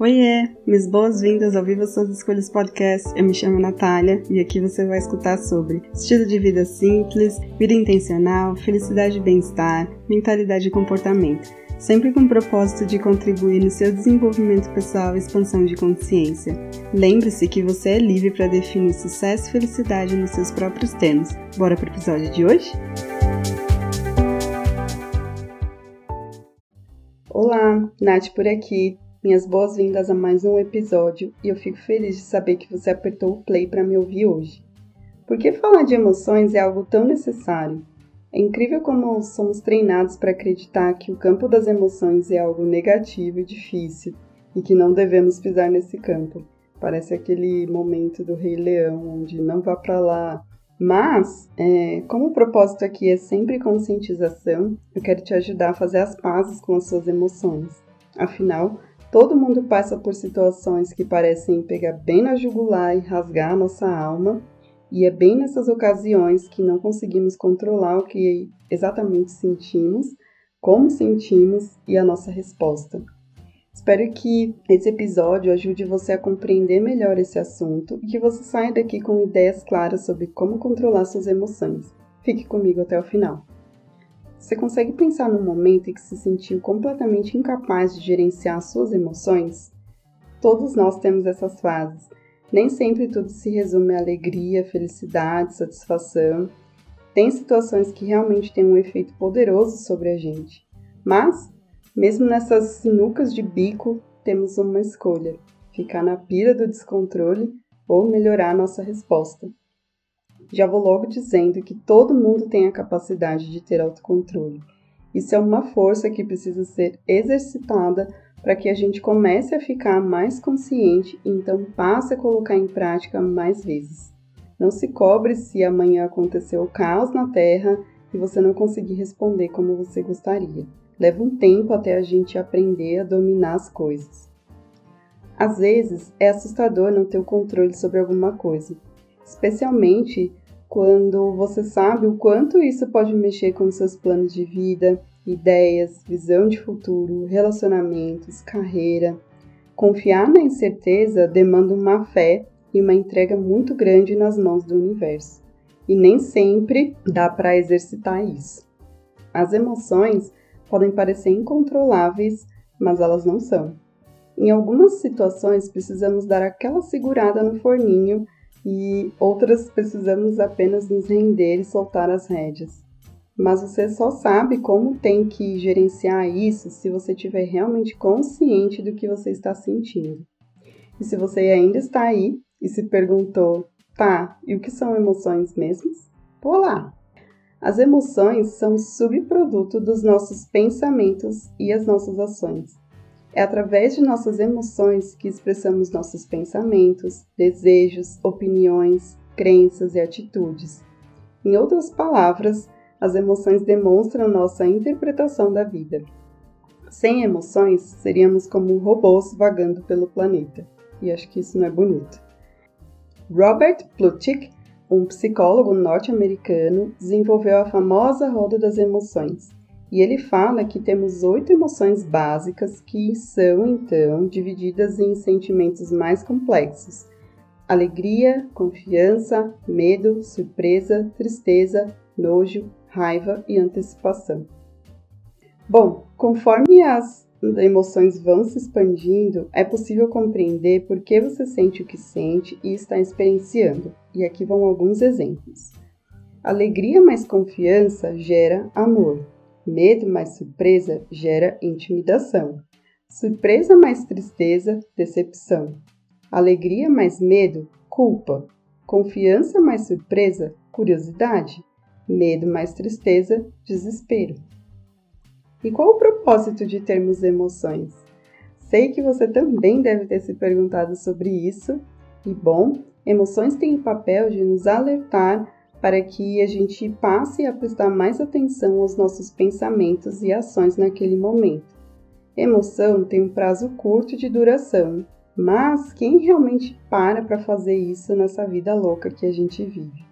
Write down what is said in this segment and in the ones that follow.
Oiê, minhas boas-vindas ao Viva Suas Escolhas Podcast. Eu me chamo Natália e aqui você vai escutar sobre estilo de vida simples, vida intencional, felicidade e bem-estar, mentalidade e comportamento, sempre com o propósito de contribuir no seu desenvolvimento pessoal e expansão de consciência. Lembre-se que você é livre para definir sucesso e felicidade nos seus próprios termos. Bora pro episódio de hoje? Olá, Nath por aqui. Minhas boas-vindas a mais um episódio e eu fico feliz de saber que você apertou o play para me ouvir hoje. Porque falar de emoções é algo tão necessário. É incrível como somos treinados para acreditar que o campo das emoções é algo negativo e difícil e que não devemos pisar nesse campo. Parece aquele momento do Rei Leão, onde não vá para lá. Mas, é, como o propósito aqui é sempre conscientização, eu quero te ajudar a fazer as pazes com as suas emoções. Afinal, Todo mundo passa por situações que parecem pegar bem na jugular e rasgar a nossa alma, e é bem nessas ocasiões que não conseguimos controlar o que exatamente sentimos, como sentimos e a nossa resposta. Espero que esse episódio ajude você a compreender melhor esse assunto e que você saia daqui com ideias claras sobre como controlar suas emoções. Fique comigo até o final. Você consegue pensar num momento em que se sentiu completamente incapaz de gerenciar suas emoções? Todos nós temos essas fases. Nem sempre tudo se resume a alegria, felicidade, satisfação. Tem situações que realmente têm um efeito poderoso sobre a gente. Mas, mesmo nessas sinucas de bico, temos uma escolha: ficar na pira do descontrole ou melhorar nossa resposta. Já vou logo dizendo que todo mundo tem a capacidade de ter autocontrole. Isso é uma força que precisa ser exercitada para que a gente comece a ficar mais consciente e então passe a colocar em prática mais vezes. Não se cobre se amanhã aconteceu o caos na Terra e você não conseguir responder como você gostaria. Leva um tempo até a gente aprender a dominar as coisas. Às vezes é assustador não ter o controle sobre alguma coisa, especialmente quando você sabe o quanto isso pode mexer com seus planos de vida, ideias, visão de futuro, relacionamentos, carreira. Confiar na incerteza demanda uma fé e uma entrega muito grande nas mãos do universo. E nem sempre dá para exercitar isso. As emoções podem parecer incontroláveis, mas elas não são. Em algumas situações, precisamos dar aquela segurada no forninho e outras precisamos apenas nos render e soltar as rédeas. Mas você só sabe como tem que gerenciar isso se você estiver realmente consciente do que você está sentindo. E se você ainda está aí e se perguntou, tá, e o que são emoções mesmos? Vou lá! As emoções são subproduto dos nossos pensamentos e as nossas ações. É através de nossas emoções que expressamos nossos pensamentos, desejos, opiniões, crenças e atitudes. Em outras palavras, as emoções demonstram nossa interpretação da vida. Sem emoções, seríamos como robôs vagando pelo planeta. E acho que isso não é bonito. Robert Plutchik, um psicólogo norte-americano, desenvolveu a famosa roda das emoções e ele fala que temos oito emoções básicas que são, então, divididas em sentimentos mais complexos: alegria, confiança, medo, surpresa, tristeza, nojo, raiva e antecipação. Bom, conforme as emoções vão se expandindo, é possível compreender por que você sente o que sente e está experienciando. E aqui vão alguns exemplos. Alegria mais confiança gera amor. Medo mais surpresa gera intimidação. Surpresa mais tristeza, decepção. Alegria mais medo, culpa. Confiança mais surpresa, curiosidade. Medo mais tristeza, desespero. E qual o propósito de termos emoções? Sei que você também deve ter se perguntado sobre isso. E bom, emoções têm o papel de nos alertar para que a gente passe a prestar mais atenção aos nossos pensamentos e ações naquele momento. Emoção tem um prazo curto de duração, mas quem realmente para para fazer isso nessa vida louca que a gente vive?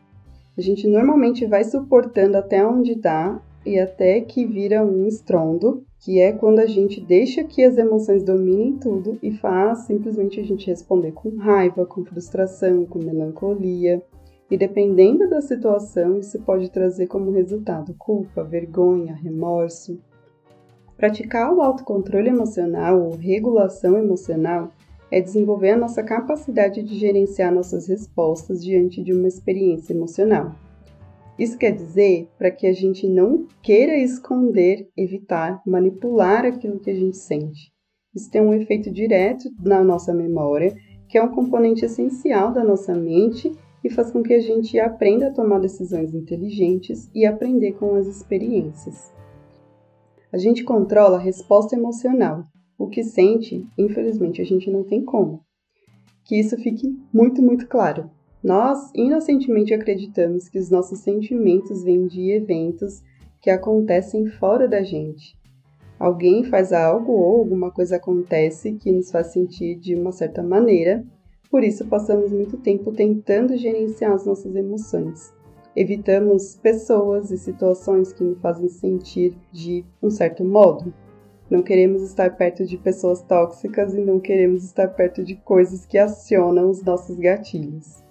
A gente normalmente vai suportando até onde dá e até que vira um estrondo, que é quando a gente deixa que as emoções dominem tudo e faz simplesmente a gente responder com raiva, com frustração, com melancolia. E dependendo da situação, isso pode trazer como resultado culpa, vergonha, remorso. Praticar o autocontrole emocional ou regulação emocional é desenvolver a nossa capacidade de gerenciar nossas respostas diante de uma experiência emocional. Isso quer dizer para que a gente não queira esconder, evitar, manipular aquilo que a gente sente. Isso tem um efeito direto na nossa memória, que é um componente essencial da nossa mente e faz com que a gente aprenda a tomar decisões inteligentes e aprender com as experiências. A gente controla a resposta emocional. O que sente, infelizmente, a gente não tem como. Que isso fique muito, muito claro. Nós inocentemente acreditamos que os nossos sentimentos vêm de eventos que acontecem fora da gente. Alguém faz algo ou alguma coisa acontece que nos faz sentir de uma certa maneira, por isso passamos muito tempo tentando gerenciar as nossas emoções. Evitamos pessoas e situações que nos fazem sentir de um certo modo. Não queremos estar perto de pessoas tóxicas e não queremos estar perto de coisas que acionam os nossos gatilhos.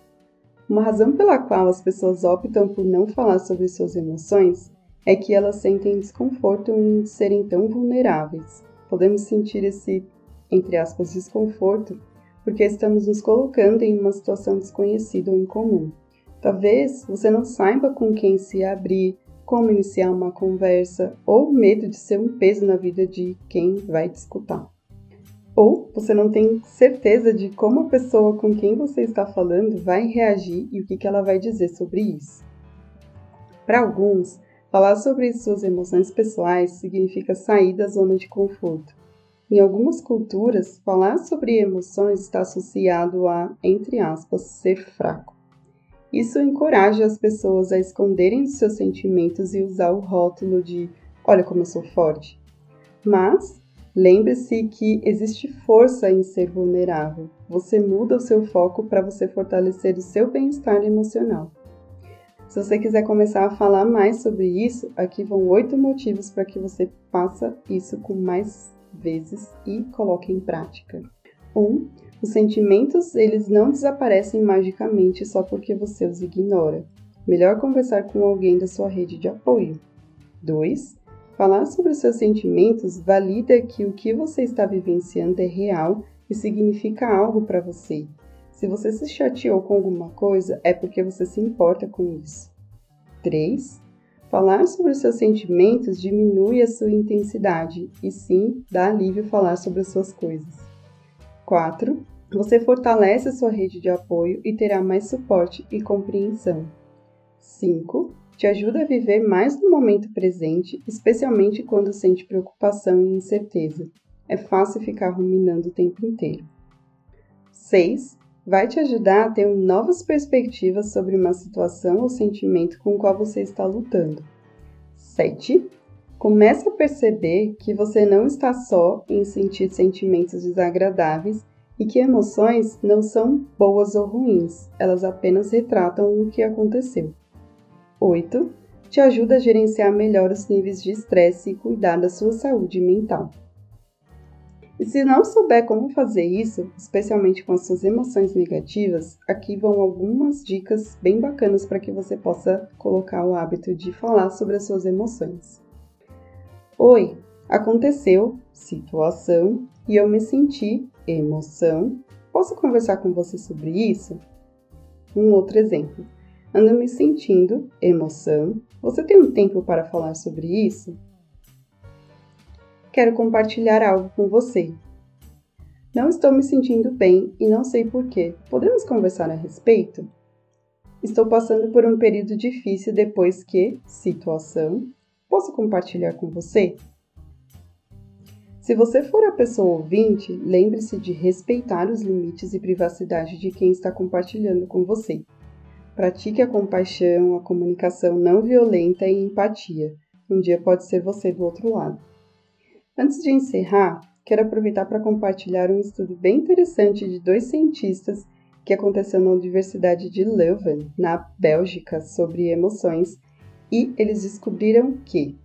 Uma razão pela qual as pessoas optam por não falar sobre suas emoções é que elas sentem desconforto em serem tão vulneráveis. Podemos sentir esse, entre aspas, desconforto porque estamos nos colocando em uma situação desconhecida ou incomum. Talvez você não saiba com quem se abrir, como iniciar uma conversa ou medo de ser um peso na vida de quem vai te escutar. Ou você não tem certeza de como a pessoa com quem você está falando vai reagir e o que, ela vai dizer sobre isso. Para alguns, falar sobre suas emoções pessoais significa sair da zona de conforto. Em algumas culturas, falar sobre emoções está associado a, entre aspas, ser fraco. Isso encoraja as pessoas a esconderem os seus sentimentos e usar o rótulo de olha como eu sou forte. Mas Lembre-se que existe força em ser vulnerável. Você muda o seu foco para você fortalecer o seu bem-estar emocional. Se você quiser começar a falar mais sobre isso, aqui vão oito motivos para que você faça isso com mais vezes e coloque em prática. 1. Um, os sentimentos, eles não desaparecem magicamente só porque você os ignora. Melhor conversar com alguém da sua rede de apoio. 2. Falar sobre seus sentimentos valida que o que você está vivenciando é real e significa algo para você. Se você se chateou com alguma coisa, é porque você se importa com isso. 3. Falar sobre os seus sentimentos diminui a sua intensidade e sim dá alívio falar sobre as suas coisas. 4. Você fortalece a sua rede de apoio e terá mais suporte e compreensão. 5 te ajuda a viver mais no momento presente, especialmente quando sente preocupação e incerteza. É fácil ficar ruminando o tempo inteiro. 6. Vai te ajudar a ter novas perspectivas sobre uma situação ou sentimento com o qual você está lutando. 7. Comece a perceber que você não está só em sentir sentimentos desagradáveis e que emoções não são boas ou ruins, elas apenas retratam o que aconteceu. 8. Te ajuda a gerenciar melhor os níveis de estresse e cuidar da sua saúde mental. E se não souber como fazer isso, especialmente com as suas emoções negativas, aqui vão algumas dicas bem bacanas para que você possa colocar o hábito de falar sobre as suas emoções. Oi, aconteceu, situação, e eu me senti, emoção. Posso conversar com você sobre isso? Um outro exemplo. Ando me sentindo emoção. Você tem um tempo para falar sobre isso? Quero compartilhar algo com você. Não estou me sentindo bem e não sei porquê. Podemos conversar a respeito? Estou passando por um período difícil depois que situação. Posso compartilhar com você? Se você for a pessoa ouvinte, lembre-se de respeitar os limites e privacidade de quem está compartilhando com você. Pratique a compaixão, a comunicação não violenta e empatia. Um dia pode ser você do outro lado. Antes de encerrar, quero aproveitar para compartilhar um estudo bem interessante de dois cientistas que aconteceu na Universidade de Leuven, na Bélgica, sobre emoções, e eles descobriram que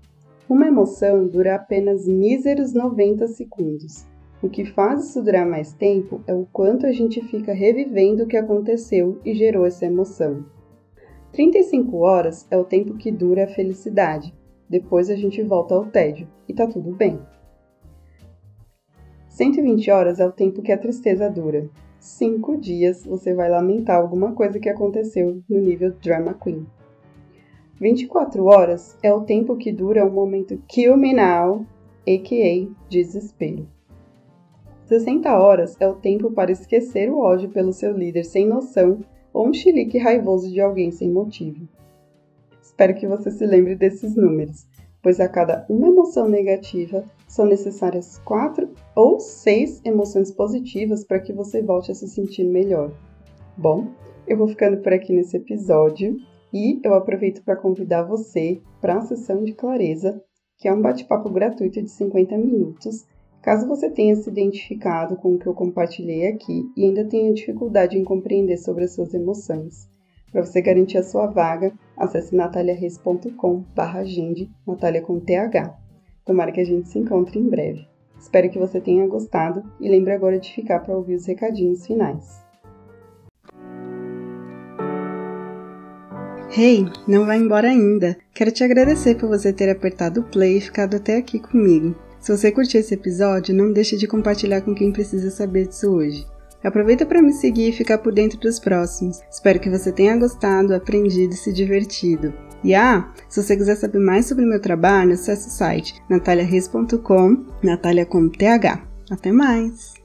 uma emoção dura apenas míseros 90 segundos. O que faz isso durar mais tempo é o quanto a gente fica revivendo o que aconteceu e gerou essa emoção. 35 horas é o tempo que dura a felicidade. Depois a gente volta ao tédio e tá tudo bem. 120 horas é o tempo que a tristeza dura. Cinco dias você vai lamentar alguma coisa que aconteceu no nível Drama Queen. 24 horas é o tempo que dura o momento Kill Me Now, a.k.a. desespero. 60 horas é o tempo para esquecer o ódio pelo seu líder sem noção ou um chilique raivoso de alguém sem motivo. Espero que você se lembre desses números, pois a cada uma emoção negativa são necessárias quatro ou seis emoções positivas para que você volte a se sentir melhor. Bom, eu vou ficando por aqui nesse episódio e eu aproveito para convidar você para a sessão de clareza, que é um bate-papo gratuito de 50 minutos. Caso você tenha se identificado com o que eu compartilhei aqui e ainda tenha dificuldade em compreender sobre as suas emoções, para você garantir a sua vaga, acesse nataliareis.com/agende, Natália com TH. Tomara que a gente se encontre em breve. Espero que você tenha gostado e lembre agora de ficar para ouvir os recadinhos finais. Hey, não vai embora ainda! Quero te agradecer por você ter apertado o play e ficado até aqui comigo. Se você curtiu esse episódio, não deixe de compartilhar com quem precisa saber disso hoje. Aproveita para me seguir e ficar por dentro dos próximos. Espero que você tenha gostado, aprendido e se divertido. E ah, se você quiser saber mais sobre meu trabalho, acesse o site nataliareis.com, Natalia com TH. Até mais!